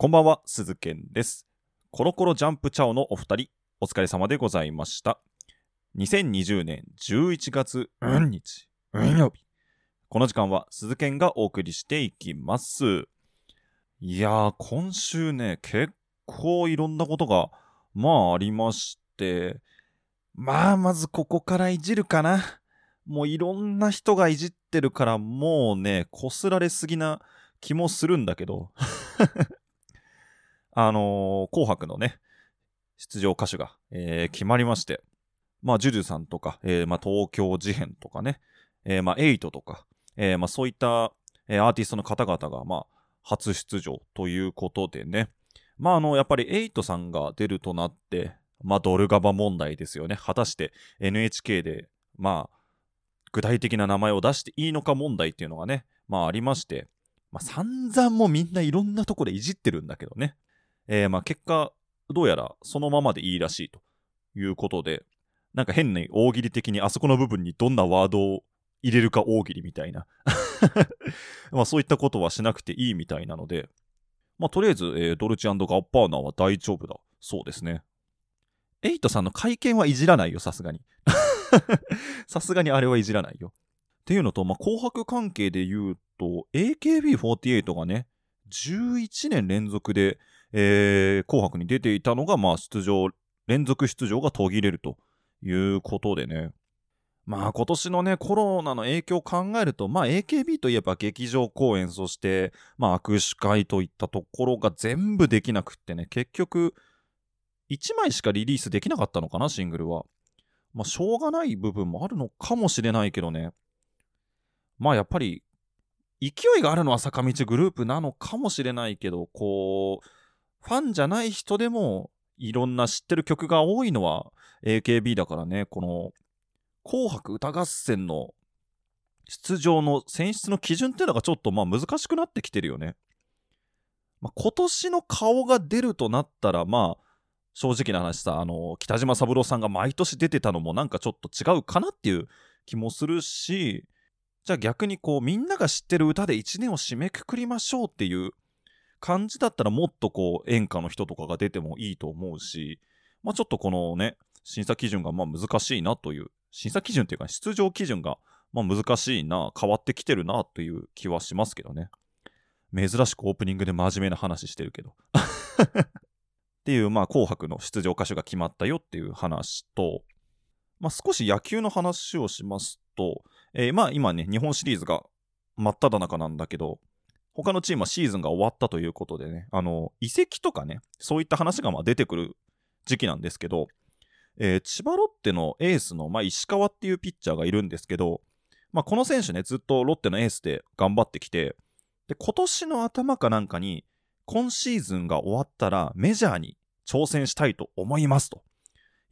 こんばんは、鈴健です。コロコロジャンプチャオのお二人、お疲れ様でございました。2020年11月うん日、うん曜日。この時間は鈴健がお送りしていきます。いやー、今週ね、結構いろんなことが、まあありまして、まあまずここからいじるかな。もういろんな人がいじってるから、もうね、こすられすぎな気もするんだけど。あのー紅白のね、出場歌手が、えー決まりまして、まあ、ジュジュさんとか、えーまあ、東京事変とかね、えーまあ、エイトとか、えーまあ、そういった、えーアーティストの方々が、まあ、初出場ということでね、まあ、あの、やっぱりエイトさんが出るとなって、まあ、ドルガバ問題ですよね。果たして NHK で、まあ、具体的な名前を出していいのか問題っていうのがね、まあ、ありまして、まあ、散々もみんないろんなとこでいじってるんだけどね。えーまあ結果、どうやらそのままでいいらしいということで、なんか変に大喜利的にあそこの部分にどんなワードを入れるか大喜利みたいな。まあそういったことはしなくていいみたいなので、まあとりあえず、えードルチガッパーナは大丈夫だそうですね。エイトさんの会見はいじらないよ、さすがに。さすがにあれはいじらないよ。っていうのと、まあ、紅白関係で言うと、AKB48 がね、11年連続で、えー紅白に出ていたのが、まあ、出場、連続出場が途切れるということでね。まあ、今年のね、コロナの影響を考えると、まあ、AKB といえば劇場公演、そして、まあ、握手会といったところが全部できなくってね、結局、1枚しかリリースできなかったのかな、シングルは。まあ、しょうがない部分もあるのかもしれないけどね。まあ、やっぱり、勢いがあるのは坂道グループなのかもしれないけど、こう、ファンじゃない人でもいろんな知ってる曲が多いのは AKB だからね、この紅白歌合戦の出場の選出の基準っていうのがちょっとまあ難しくなってきてるよね。まあ、今年の顔が出るとなったらまあ正直な話さ、あの、北島三郎さんが毎年出てたのもなんかちょっと違うかなっていう気もするし、じゃあ逆にこうみんなが知ってる歌で1年を締めくくりましょうっていう感じだったらもっとこう演歌の人とかが出てもいいと思うし、まあちょっとこのね、審査基準がまあ難しいなという、審査基準っていうか出場基準がまあ難しいな、変わってきてるなという気はしますけどね。珍しくオープニングで真面目な話してるけど。っていう、まあ紅白の出場歌手が決まったよっていう話と、まあ少し野球の話をしますと、えーまあ今ね、日本シリーズが真っ只中なんだけど、他のチームはシーズンが終わったということでね、あの、移籍とかね、そういった話がまあ出てくる時期なんですけど、えー千葉ロッテのエースの、まあ、石川っていうピッチャーがいるんですけど、まあ、この選手ね、ずっとロッテのエースで頑張ってきて、で、今年の頭かなんかに、今シーズンが終わったらメジャーに挑戦したいと思いますと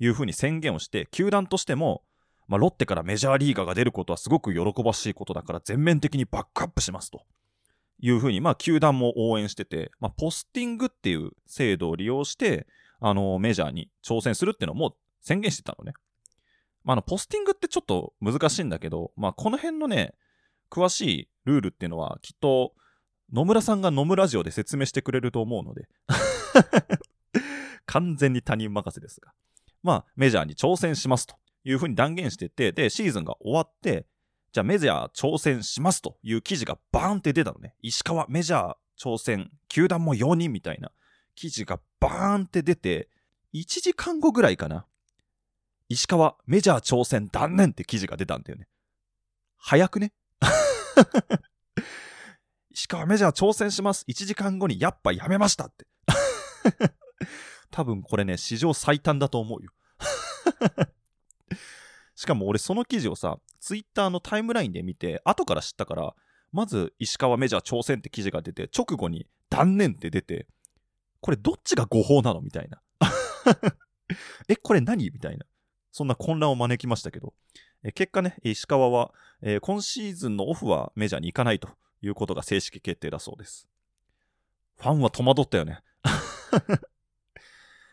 いうふうに宣言をして、球団としても、まあ、ロッテからメジャーリーガーが出ることはすごく喜ばしいことだから全面的にバックアップしますと。いうふうに、まあ、球団も応援してて、まあ、ポスティングっていう制度を利用して、あの、メジャーに挑戦するっていうのをもう宣言してたのね。まあ、あの、ポスティングってちょっと難しいんだけど、まあ、この辺のね、詳しいルールっていうのは、きっと、野村さんが野村ジオで説明してくれると思うので、完全に他人任せですが、まあ、メジャーに挑戦しますというふうに断言してて、で、シーズンが終わって、じゃあメジャー挑戦しますという記事がバーンって出たのね。石川メジャー挑戦、球団も4人みたいな記事がバーンって出て、1時間後ぐらいかな。石川メジャー挑戦断念って記事が出たんだよね。早くね？石川メジャー挑戦します。1時間後にやっぱやめましたって。多分これね、史上最短だと思うよ。しかも俺その記事をさ、ツイッターのタイムラインで見て、後から知ったから、まず石川メジャー挑戦って記事が出て、直後に断念って出て、これどっちが誤報なのみたいな。え、これ何みたいな。そんな混乱を招きましたけど、え結果ね、石川は、えー今シーズンのオフはメジャーに行かないということが正式決定だそうです。ファンは戸惑ったよね。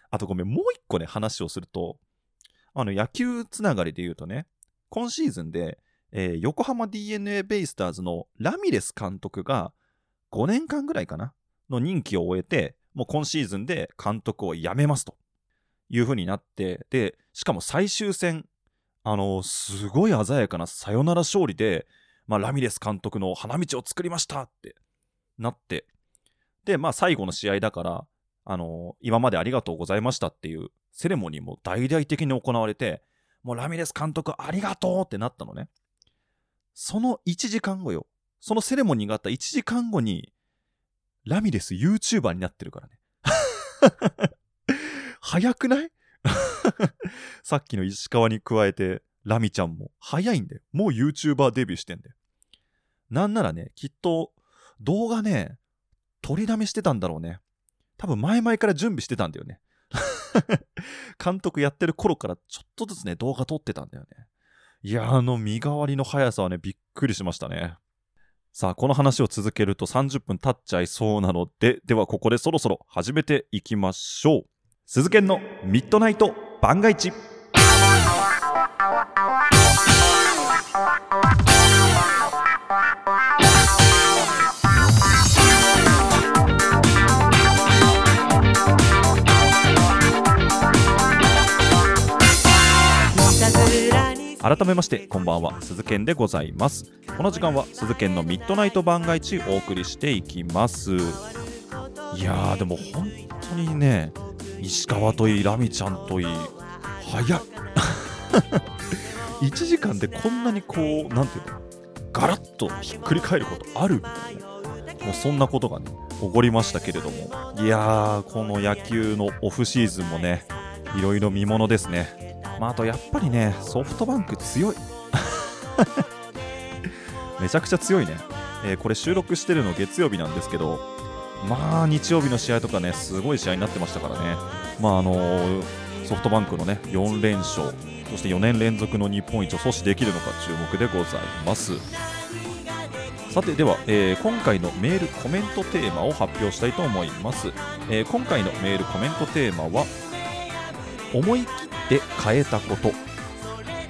あとごめん、もう一個ね、話をすると、あの、野球つながりで言うとね、今シーズンで、えー横浜 DNA ベイスターズのラミレス監督が5年間ぐらいかなの任期を終えて、もう今シーズンで監督を辞めますと。いう風になって、で、しかも最終戦、あの、すごい鮮やかなサヨナラ勝利で、まあ、ラミレス監督の花道を作りましたってなって、で、まあ、最後の試合だから、あの、今までありがとうございましたっていうセレモニーも大々的に行われて、もうラミレス監督ありがとうってなったのね。その1時間後よ。そのセレモニーがあった1時間後に、ラミレス YouTuber になってるからね。早くない？さっきの石川に加えて、ラミちゃんも早いんだよ。もう YouTuber デビューしてんだよ。なんならね、きっと動画ね、取りだめしてたんだろうね。多分前々から準備してたんだよね。監督やってる頃からちょっとずつね、動画撮ってたんだよね。いや、あの身代わりの速さはね、びっくりしましたね。さあ、この話を続けると30分経っちゃいそうなので、ではここでそろそろ始めていきましょう。鈴研のミッドナイト番外地。改めましてこんばんは。鈴研でございます。この時間は鈴研のミッドナイト番外地お送りしていきます。いやーでも本当にね石川といいラミちゃんといい早い1 時間でこんなにこうなんていうのガラッとひっくり返ることあるみたいな。もうそんなことがね起こりましたけれども。いやーこの野球のオフシーズンもねいろいろ見ものですね。まあ、あとやっぱりね、ソフトバンク強い。めちゃくちゃ強いね、えーこれ収録してるの月曜日なんですけど、まあ日曜日の試合とかね、すごい試合になってましたからね。まああのーソフトバンクのね、4連勝、そして4年連続の日本一を阻止できるのか注目でございます。さてでは、えー今回のメールコメントテーマを発表したいと思います、えー今回のメールコメントテーマは思い切って変えたこと。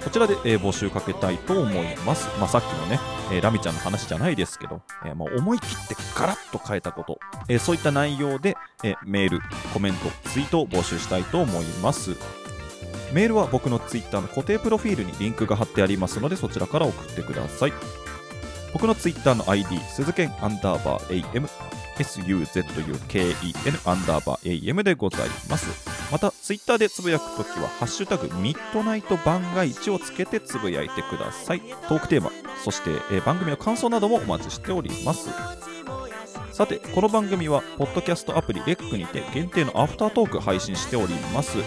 こちらで、えー募集かけたいと思います、まあ、さっきのね、えーラミちゃんの話じゃないですけど、えーまあ思い切ってガラッと変えたこと、えそういった内容で、えメールコメントツイートを募集したいと思います。メールは僕のツイッターの固定プロフィールにリンクが貼ってありますのでそちらから送ってください。僕のツイッターの ID 鈴剣アンダーバー AM SUZUKEN アンダーバー AM でございます。またツイッターでつぶやくときは「ハッシュタグミッドナイト番外地」をつけてつぶやいてください。トークテーマそして、え番組の感想などもお待ちしております。さてこの番組はポッドキャストアプリレックにて限定のアフタートーク配信しております。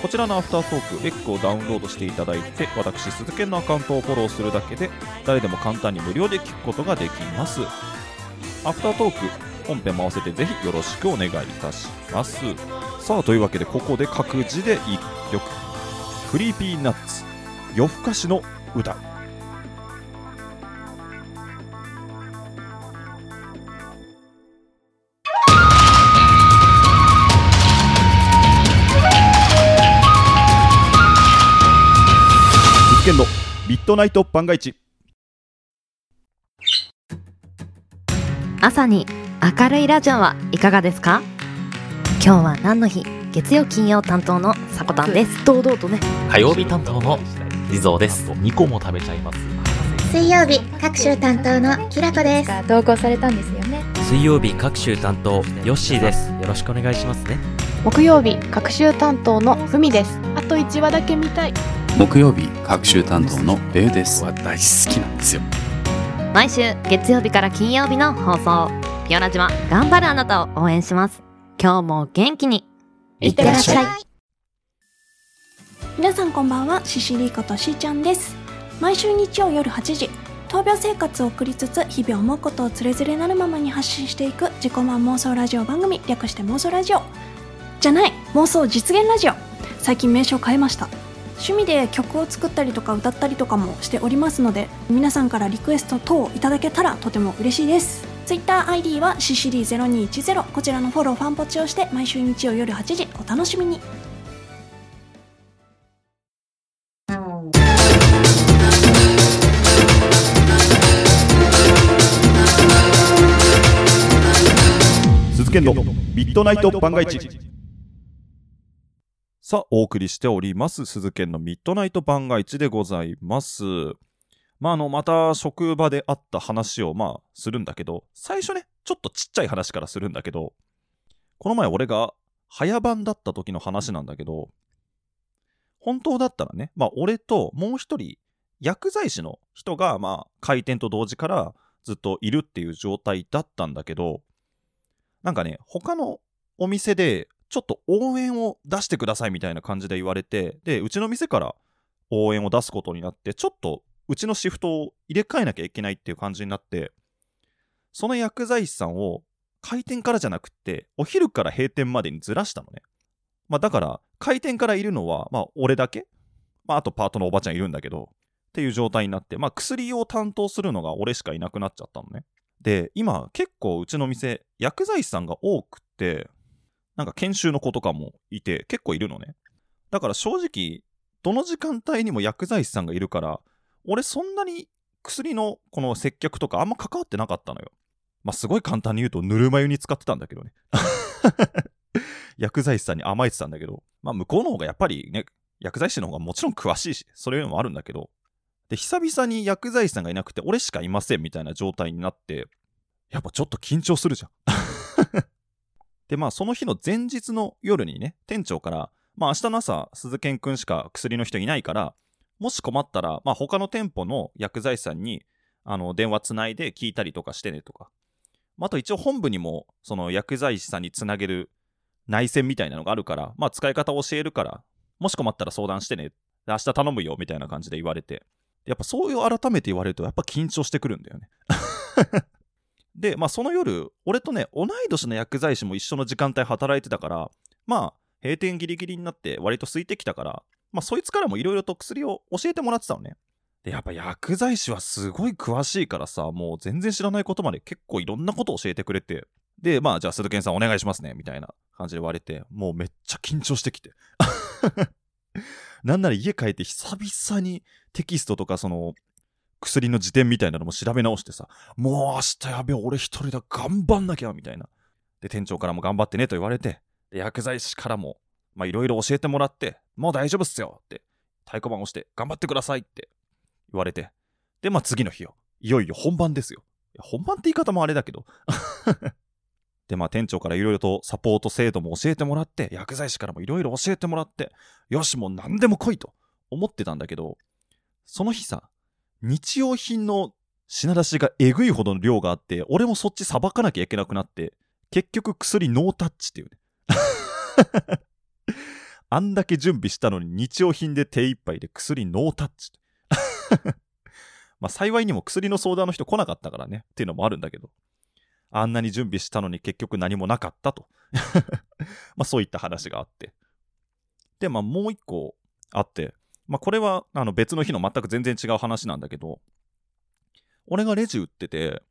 こちらのアフタートークレックをダウンロードしていただいて私鈴研のアカウントをフォローするだけで誰でも簡単に無料で聞くことができます。アフタートーク本編も合わせてぜひよろしくお願いいたします。さあというわけでここで各自で1曲。 Creepy Nuts よふかしのうた。実験のミッドナイト番外地。朝に明るいラジオはいかがですか？今日は何の日？月曜金曜担当のさこたんです。堂々とね。火曜日担当の地蔵です。2個も食べちゃいます。水曜日各週担当のきらこです。が投稿されたんですよね。水曜日各週担当ヨッシーです。よろしくお願いしますね。木曜日学習担当のふみです。あと1話だけ見たい。木曜日各週担当のベウです。は大好きなんですよ。毎週月曜日から金曜日の放送。ピオラジは頑張るあなたを応援します今日も元気に。いってらっしゃい。皆さんこんばんは。シシリことしーちゃんです。毎週日曜夜8時闘病生活を送りつつ日々思うことをつれづれなるままに発信していく自己満妄想ラジオ番組略して妄想ラジオ。じゃない妄想実現ラジオ。最近名称変えました。趣味で曲を作ったりとか歌ったりとかもしておりますので皆さんからリクエスト等いただけたらとても嬉しいです TwitterID はシシリ0210こちらのフォローファンポチをして毎週日曜夜8時。お楽しみに。鈴健の。ミッドナイト番外地。さあ、お送りしております、鈴研のミッドナイト番外地でございます。まあ、あの、また職場であった話を、まあ、するんだけど、最初ね、ちょっとちっちゃい話からするんだけど、この前俺が早番だった時の話なんだけど、本当だったらね、まあ、俺ともう一人、薬剤師の人が、まあ、開店と同時からずっといるっていう状態だったんだけど、なんかね、他のお店で、ちょっと応援を出してくださいみたいな感じで言われて、で、うちの店から応援を出すことになって、ちょっとうちのシフトを入れ替えなきゃいけないっていう感じになって、その薬剤師さんを開店からじゃなくて、お昼から閉店までにずらしたのね。まあだから、開店からいるのは、まあ俺だけまああとパートのおばちゃんいるんだけど、っていう状態になって、まあ薬を担当するのが俺しかいなくなっちゃったのね。で、今結構うちの店、薬剤師さんが多くって、なんか研修の子とかもいて、結構いるのね。だから正直、どの時間帯にも薬剤師さんがいるから、俺そんなに薬のこの接客とかあんま関わってなかったのよ。まあすごい簡単に言うとぬるま湯に使ってたんだけどね。薬剤師さんに甘えてたんだけど、まあ向こうの方がやっぱりね、薬剤師の方がもちろん詳しいし、そういうのもあるんだけど、で、久々に薬剤師さんがいなくて、俺しかいませんみたいな状態になって、やっぱちょっと緊張するじゃん。で、まあその日の前日の夜にね、店長から、まあ明日の朝、鈴健くんしか薬の人いないから、もし困ったら、まあ他の店舗の薬剤師さんに、あの、電話つないで聞いたりとかしてねとか。まあ、あと一応本部にも、その薬剤師さんにつなげる内線みたいなのがあるから、まあ使い方を教えるから、もし困ったら相談してね。明日頼むよ、みたいな感じで言われて。やっぱそういう改めて言われると、やっぱ緊張してくるんだよね。で、まあその夜、俺とね、同い年の薬剤師も一緒の時間帯働いてたから、まあ、閉店ギリギリになって割と空いてきたから、まあそいつからもいろいろと薬を教えてもらってたのね。で、やっぱ薬剤師はすごい詳しいからさ、もう全然知らないことまで結構いろんなことを教えてくれて、で、まあじゃあ鈴健さんお願いしますね、みたいな感じで言われて、もうめっちゃ緊張してきて。なんなら家帰って久々にテキストとかその薬の辞典みたいなのも調べ直してさ、もう明日やべえ、俺一人だ、頑張んなきゃ、みたいな。で、店長からも頑張ってねと言われて、で、薬剤師からも、まあいろいろ教えてもらって、もう大丈夫っすよって、太鼓判を押して、頑張ってくださいって言われて、で、まあ次の日よ。いよいよ本番ですよ。本番って言い方もあれだけど。で、まあ店長からいろいろとサポート制度も教えてもらって、薬剤師からもいろいろ教えてもらって、よし、もう何でも来いと思ってたんだけど、その日さ、日用品の品出しがえぐいほどの量があって、俺もそっちさばかなきゃいけなくなって、結局薬ノータッチっていうね。あんだけ準備したのに日用品で手一杯で薬ノータッチ。まあ幸いにも薬の相談の人来なかったからねっていうのもあるんだけど。あんなに準備したのに結局何もなかったと。まあそういった話があって。で、まあもう一個あって、まあこれはあの別の日の全く全然違う話なんだけど、俺がレジ売ってて、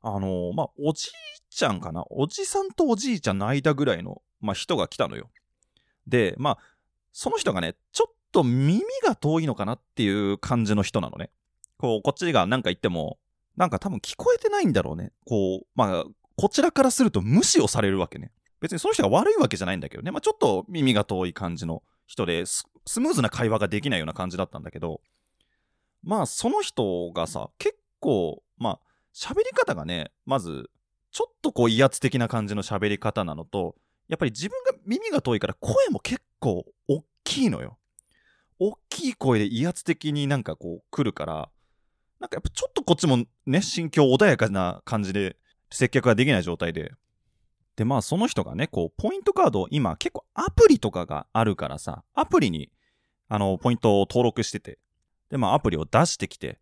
あのまあおじいちゃんかな？おじさんとおじいちゃんの間ぐらいの、まあ、人が来たのよ。で、まあその人がね、ちょっと耳が遠いのかなっていう感じの人なのね。こう、こっちが何か言っても、なんか多分聞こえてないんだろうね。こう、まあ、こちらからすると無視をされるわけね。別にその人が悪いわけじゃないんだけどね。まあ、ちょっと耳が遠い感じの人でス、スムーズな会話ができないような感じだったんだけど、まあ、その人がさ、結構、まあ、喋り方がね、まず、ちょっとこう威圧的な感じの喋り方なのと、やっぱり自分が耳が遠いから声も結構大きいのよ。大きい声で威圧的になんかこう来るから、なんかやっぱちょっとこっちもね、心境穏やかな感じで接客ができない状態で。で、まあその人がね、こう、ポイントカードを、今結構アプリとかがあるからさ、アプリに、あの、ポイントを登録してて、で、まあアプリを出してきて、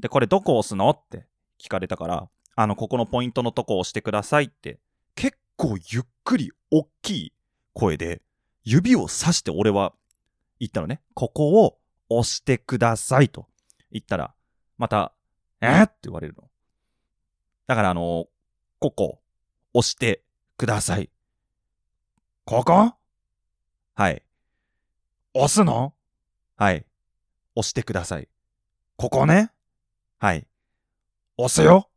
で、これどこ押すの？って聞かれたから、あの、ここのポイントのとこ押してくださいって、結構ゆっくり大きい声で、指をさして俺は言ったのね。ここを押してくださいと言ったら、また、えー、って言われるの。だからあの、ここ、押してください。ここ？はい。押すの？はい。押してください。ここね？はい。押すよ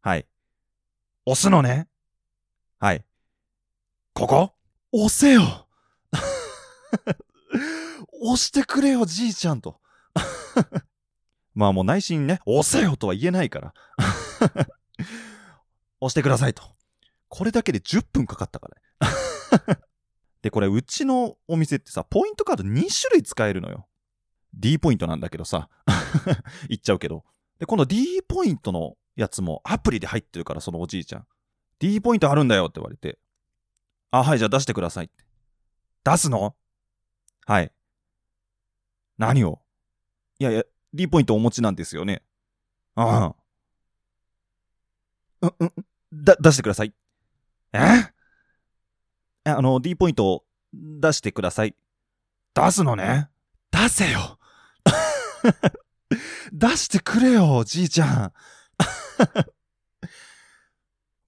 はい。押すのね？はい。ここ？押せよ 押してくれよ、じいちゃんと。まあもう内心ね、押せよとは言えないから。押してくださいと。これだけで10分かかったからね。で、これうちのお店ってさ、ポイントカード2種類使えるのよ。D ポイントなんだけどさ。言っちゃうけど。で、この D ポイントのやつもアプリで入ってるから、そのおじいちゃん。D ポイントあるんだよって言われて。あ、はい、じゃあ出してくださいって。出すの？はい。何を？いやいや、D ポイントお持ちなんですよね。ああ。うん、うん、だ、出してください。え？あの、D ポイントを出してください。出すのね？出せよ 出してくれよ、じいちゃん。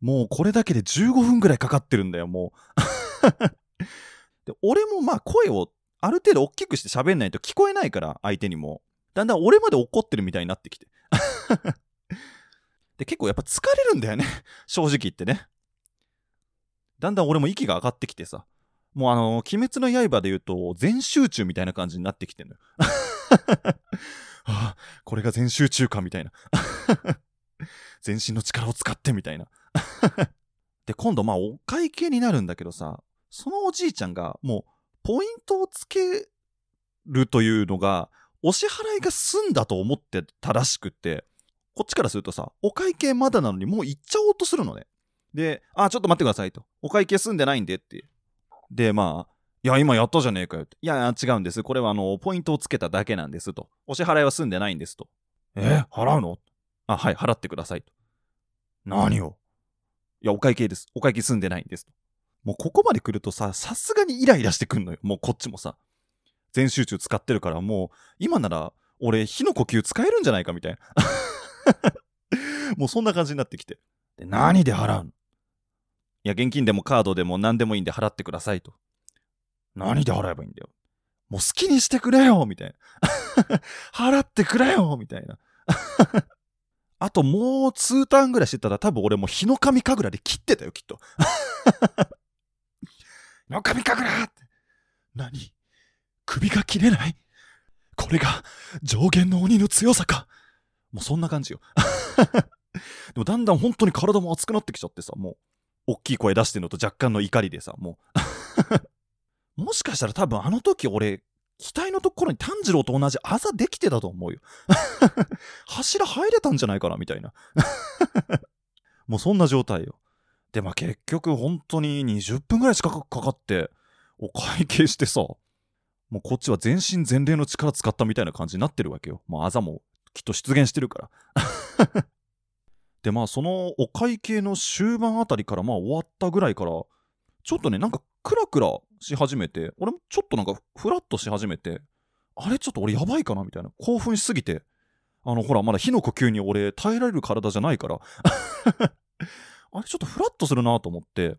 もうこれだけで15分ぐらいかかってるんだよ、もう。で俺もまあ声をある程度大きくして喋んないと聞こえないから、相手にも。だんだん俺まで怒ってるみたいになってきて。で、結構やっぱ疲れるんだよね。正直言ってね。だんだん俺も息が上がってきてさ。もうあの、鬼滅の刃で言うと、全集中みたいな感じになってきてんのよ。ああ、これが全集中かみたいな。全身の力を使ってみたいな。で、今度まあお会計になるんだけどさ、そのおじいちゃんがもうポイントをつけるというのが、お支払いが済んだと思ってたらしくって、こっちからするとさ、お会計まだなのにもう行っちゃおうとするのね。で、あ、ちょっと待ってくださいと。お会計済んでないんでって。で、まあ、いや、今やったじゃねえかよって。いやいや、違うんです。これはあの、ポイントをつけただけなんですと。お支払いは済んでないんですと。え払うの？あ、はい、払ってくださいと。何を？いや、お会計です。お会計済んでないんです。もうここまで来るとさ、さすがにイライラしてくんのよ。もうこっちもさ。全集中使ってるから、もう、今なら、俺、火の呼吸使えるんじゃないかみたいな。もうそんな感じになってきて。で、何で払うの？いや、現金でもカードでも何でもいいんで払ってくださいと。何で払えばいいんだよ。もう好きにしてくれよみたいな。払ってくれよみたいな。あともう2ターンぐらいしてたら多分俺もう日の神神楽で切ってたよ、きっと。日の神神楽って。何？首が切れない？これが上限の鬼の強さか？もうそんな感じよ。でもだんだん本当に体も熱くなってきちゃってさ、もう、大きい声出してるのと若干の怒りでさ、もう。もしかしたら多分あの時俺、額のところに炭治郎と同じあざできてたと思うよ。柱入れたんじゃないかなみたいな。もうそんな状態よ。で、まあ結局本当に20分ぐらいしかかかって、お会計してさ、もうこっちは全身全霊の力使ったみたいな感じになってるわけよ。もうあざもきっと出現してるから。で、まあそのお会計の終盤あたりからまあ終わったぐらいから、ちょっとね、なんかクラクラし始めて、俺もちょっとなんかフラッとし始めて、あれちょっと俺やばいかなみたいな。興奮しすぎて。あの、ほら、まだ火の呼吸に俺耐えられる体じゃないから。あれちょっとフラッとするなと思って、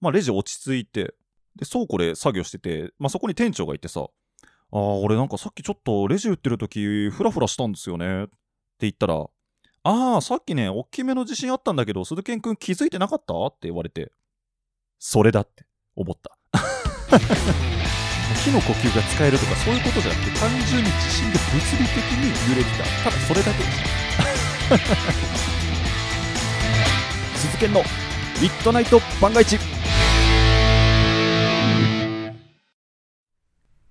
まあレジ落ち着いて、で、倉庫で作業してて、まあそこに店長がいてさ、ああ、俺なんかさっきちょっとレジ打ってる時フラフラしたんですよね。って言ったら、ああ、さっきね、大きめの地震あったんだけど、鈴賢くん気づいてなかった？って言われて、それだって思った。火の呼吸が使えるとかそういうことじゃなくて、単純に地震で物理的に揺れてた。ただそれだけでした。鈴賢のミッドナイト万が一。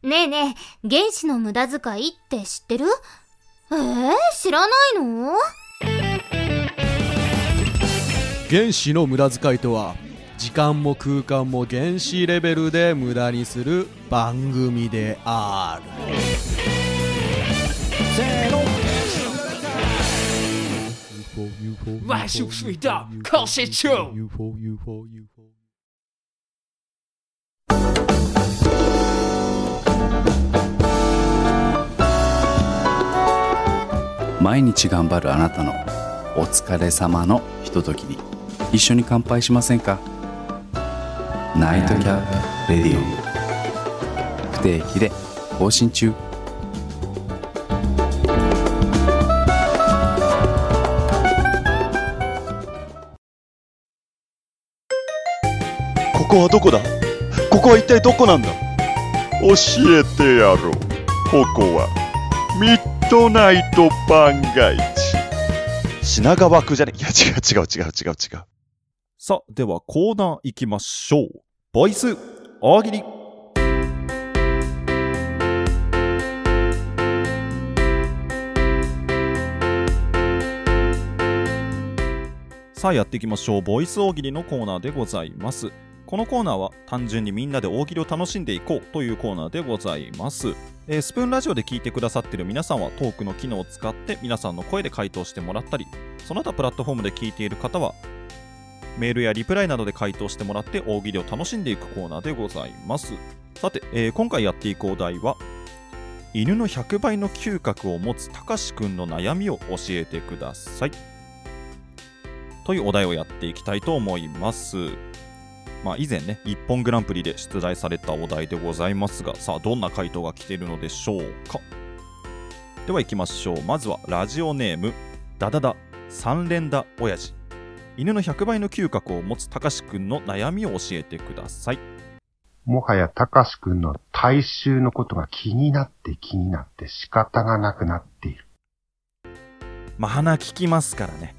ねえねえ、原子の無駄遣いって知ってる？えー、知らないの？原子の無駄遣いとは時間も空間も原子レベルで無駄にする番組である。せーの万事水道靠谁救 UFO UFO UFO. 毎日頑張るあなたのお疲れ様のひとときに一緒に乾杯しませんかナイトキャップレディオ。不定期で更新中。こはどこだ？ここは一体どこなんだ？教えてやろう。ここはミッドナイト番外地品川区じゃね？いや違う違う違う違う違う。さあ、ではコーナー行きましょう。ボイス大喜利。さあやっていきましょう。ボイス大喜利のコーナーでございます。このコーナーは単純にみんなで大喜利を楽しんでいこうというコーナーでございます。えースプーンラジオで聞いてくださっている皆さんはトークの機能を使って皆さんの声で回答してもらったり、その他プラットフォームで聞いている方はメールやリプライなどで回答してもらって大喜利を楽しんでいくコーナーでございます。さて、えー今回やっていくお題は犬の100倍の嗅覚を持つたかしくんの悩みを教えてください。というお題をやっていきたいと思います。まあ以前ね、一本グランプリで出題されたお題でございますが、さあどんな回答が来ているのでしょうか。では行きましょう。まずはラジオネーム、ダダダ三連打親父。犬の100倍の嗅覚を持つたかしくんの悩みを教えてください。もはやたかしくんの体臭のことが気になって気になって仕方がなくなっている。まあ鼻聞きますからね。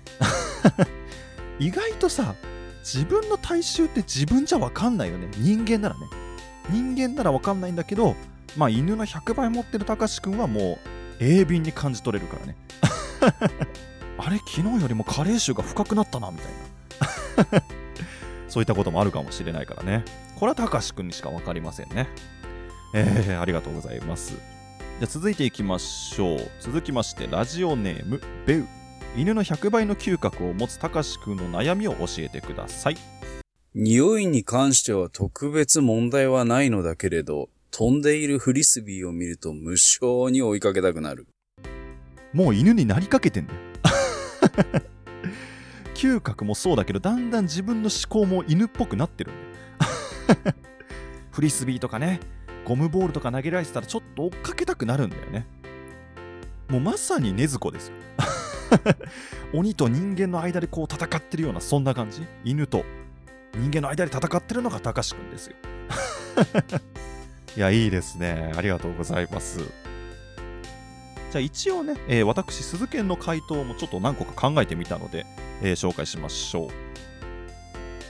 意外とさ、自分の体臭って自分じゃわかんないよね。人間ならね。人間ならわかんないんだけど、まあ犬の100倍持ってるたかしくんはもう鋭敏に感じ取れるからね。あれ、昨日よりも加齢臭が深くなったな、みたいな。そういったこともあるかもしれないからね。これはたかしくんにしかわかりませんね。えー、ありがとうございます。じゃあ続いていきましょう。続きまして、ラジオネーム、ベウ。犬の100倍の嗅覚を持つたかしくんの悩みを教えてください。匂いに関しては特別問題はないのだけれど、飛んでいるフリスビーを見ると無性に追いかけたくなる。もう犬になりかけてんだよ。嗅覚もそうだけど、だんだん自分の思考も犬っぽくなってるんだよ。フリスビーとかね、ゴムボールとか投げられてたらちょっと追っかけたくなるんだよね。もうまさに禰豆子ですよ。鬼と人間の間でこう戦ってるようなそんな感じ犬と人間の間で戦ってるのがたかしくんですよ。いや、いいですね。ありがとうございます。じゃあ一応ね、えー私、鈴研の回答もちょっと何個か考えてみたので、えー紹介しましょう。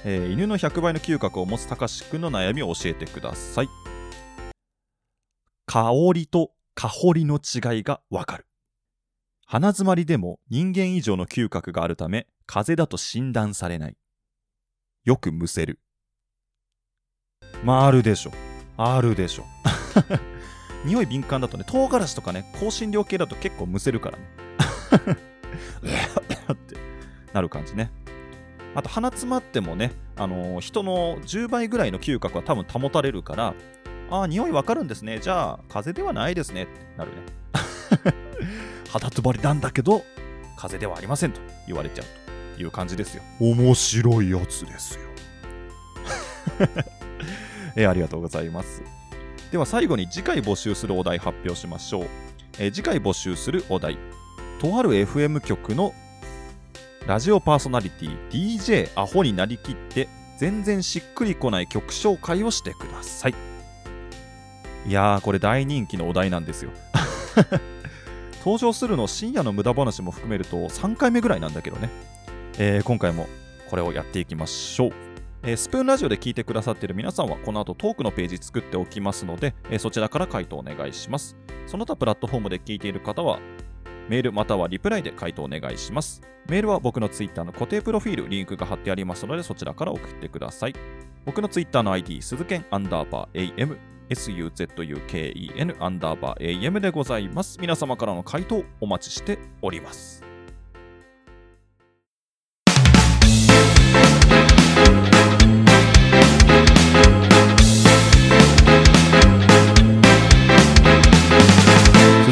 えー犬の100倍の嗅覚を持つたかしくんの悩みを教えてください。香りと香りの違いがわかる。鼻づまりでも人間以上の嗅覚があるため、風邪だと診断されない。よくむせる。まあ、あるでしょ。あるでしょ。匂い敏感だとね、唐辛子とかね、香辛料系だと結構むせるからね。ってなる感じね。あと鼻詰まってもね、あのー人の10倍ぐらいの嗅覚は多分保たれるから、ああ、匂いわかるんですね。じゃあ、風邪ではないですね。ってなるね。肌詰まりなんだけど、風邪ではありませんと言われちゃうという感じですよ。面白いやつですよ。えーありがとうございます。では最後に次回募集するお題発表しましょう。えー次回募集するお題。とある FM 局のラジオパーソナリティ DJ アホになりきって全然しっくりこない曲紹介をしてください。いやー、これ大人気のお題なんですよ。登場するの深夜の無駄話も含めると3回目ぐらいなんだけどね。えー今回もこれをやっていきましょう。えースプーンラジオで聞いてくださっている皆さんはこの後トークのページ作っておきますので、えーそちらから回答お願いします。その他プラットフォームで聞いている方はメールまたはリプライで回答お願いします。メールは僕のツイッターの固定プロフィール、リンクが貼ってありますのでそちらから送ってください。僕のツイッターの ID、鈴剣アンダーバー AM、suzuken アンダーバー AM でございます。皆様からの回答お待ちしております。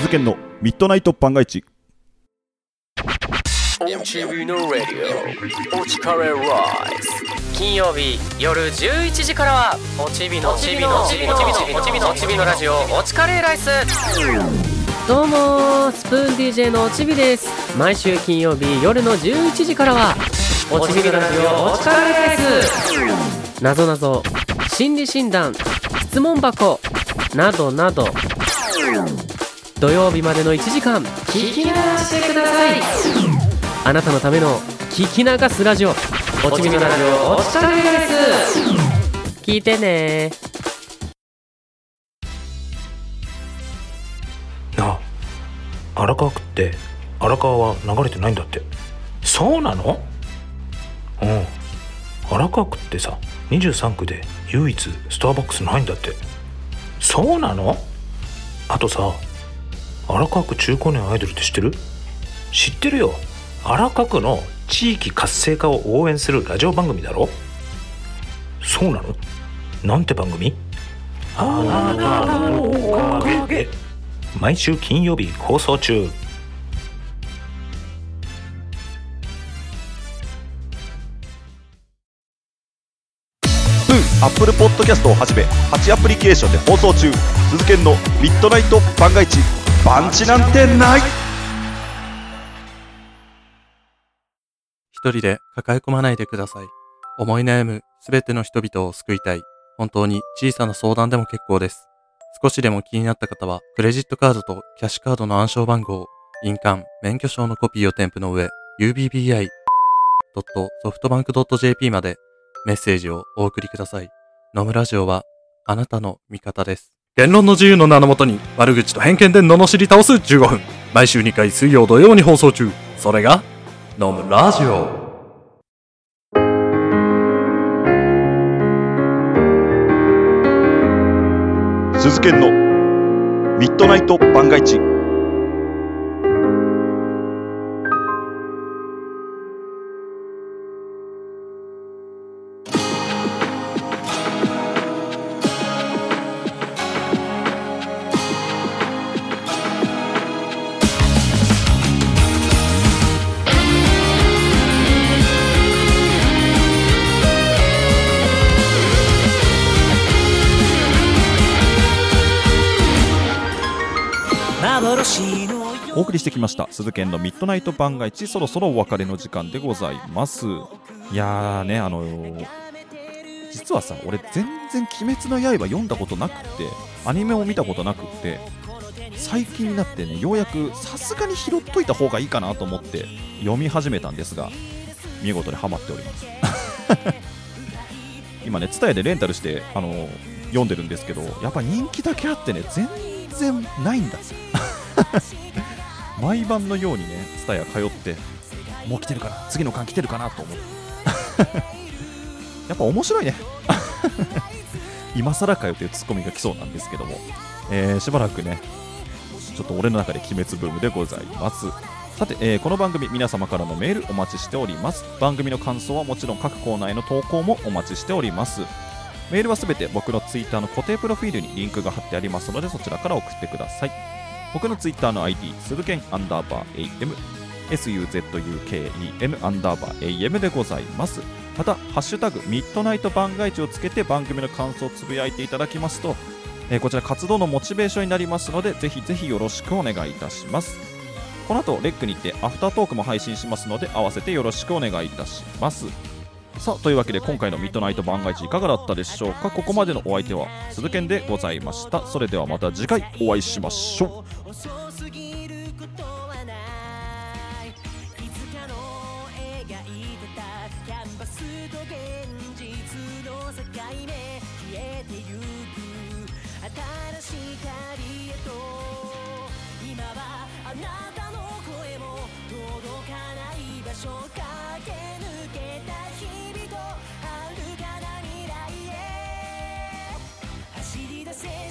鈴剣の。ミッドナイト番外地。MTV のラディオおちかれライス金曜日夜11時からはおちびのおちびのおちびのおちびのおちびのおちびのラジオ。おちかれライスどうもスプーン DJ のちびです。毎週金曜日夜の11時からはおちびのラジオお力レース。なぞなぞ心理診断質問箱。などなど土曜日までの1時間聞き流してください。あなたのための聞き流すラジオ。おちびのラジオお力レース聞いてね。なあ荒川区って荒川は流れてないんだって。そうなの？うん。荒川区ってさ23区で唯一スターバックスないんだって。そうなの？あとさ荒川区中高年アイドルって知ってる？知ってるよ。荒川区の地域活性化を応援するラジオ番組だろ。そうなの？なんて番組？あなたのおかげ。で毎週金曜日放送中。アップルポッドキャストをはじめ8アプリケーションで放送中。鈴研のミッドナイト番外地パンチなんてない一人で抱え込まないでください。思い悩むすべての人々を救いたい。本当に小さな相談でも結構です。少しでも気になった方は、クレジットカードとキャッシュカードの暗証番号、印鑑、免許証のコピーを添付の上、ubbi.softbank.jp までメッセージをお送りください。野村ラジオはあなたの味方です。言論の自由の名のもとに悪口と偏見で罵り倒す15分。毎週2回水曜土曜に放送中。それが、飲むラジオ。鈴研のミッドナイト番外地お送りしてきました。鈴研のミッドナイト番外地そろそろお別れの時間でございます。いやーねあのー実はさ俺全然「鬼滅の刃」読んだことなくてアニメを見たことなくって最近になってねようやくさすがに拾っといた方がいいかなと思って読み始めたんですが見事にハマっております。今ね TSUTAYA でレンタルして、あのー読んでるんですけどやっぱ人気だけあってね全然ないんだ。毎晩のようにね TSUTAYA 通ってもう来てるかな次の巻来てるかなと思って やっぱ面白いね。今更かよというツッコミが来そうなんですけども、えーしばらくねちょっと俺の中で鬼滅ブームでございます。さて、えーこの番組皆様からのメールお待ちしております。番組の感想はもちろん各コーナーへの投稿もお待ちしております。メールはすべて僕のツイッターの固定プロフィールにリンクが貼ってありますのでそちらから送ってください。僕のツイッターの ID すずけんアンダーバー AM SUZUKEN アンダーバー AM でございます。また「ハッシュタグミッドナイト番外地」をつけて番組の感想をつぶやいていただきますと、えーこちら活動のモチベーションになりますのでぜひぜひよろしくお願いいたします。この後レックにてアフタートークも配信しますので合わせてよろしくお願いいたします。さあというわけで今回のミッドナイト番外地いかがだったでしょうか？ここまでのお相手は鈴研でございました。それではまた次回お会いしましょう。遅すぎることはない。いつかの描いてたキャンバスと現実の境目。消えてゆく新しい光へと。今はあなたの声も届かない場所。駆け抜けた日々と遥かな未来へ。走り出せ。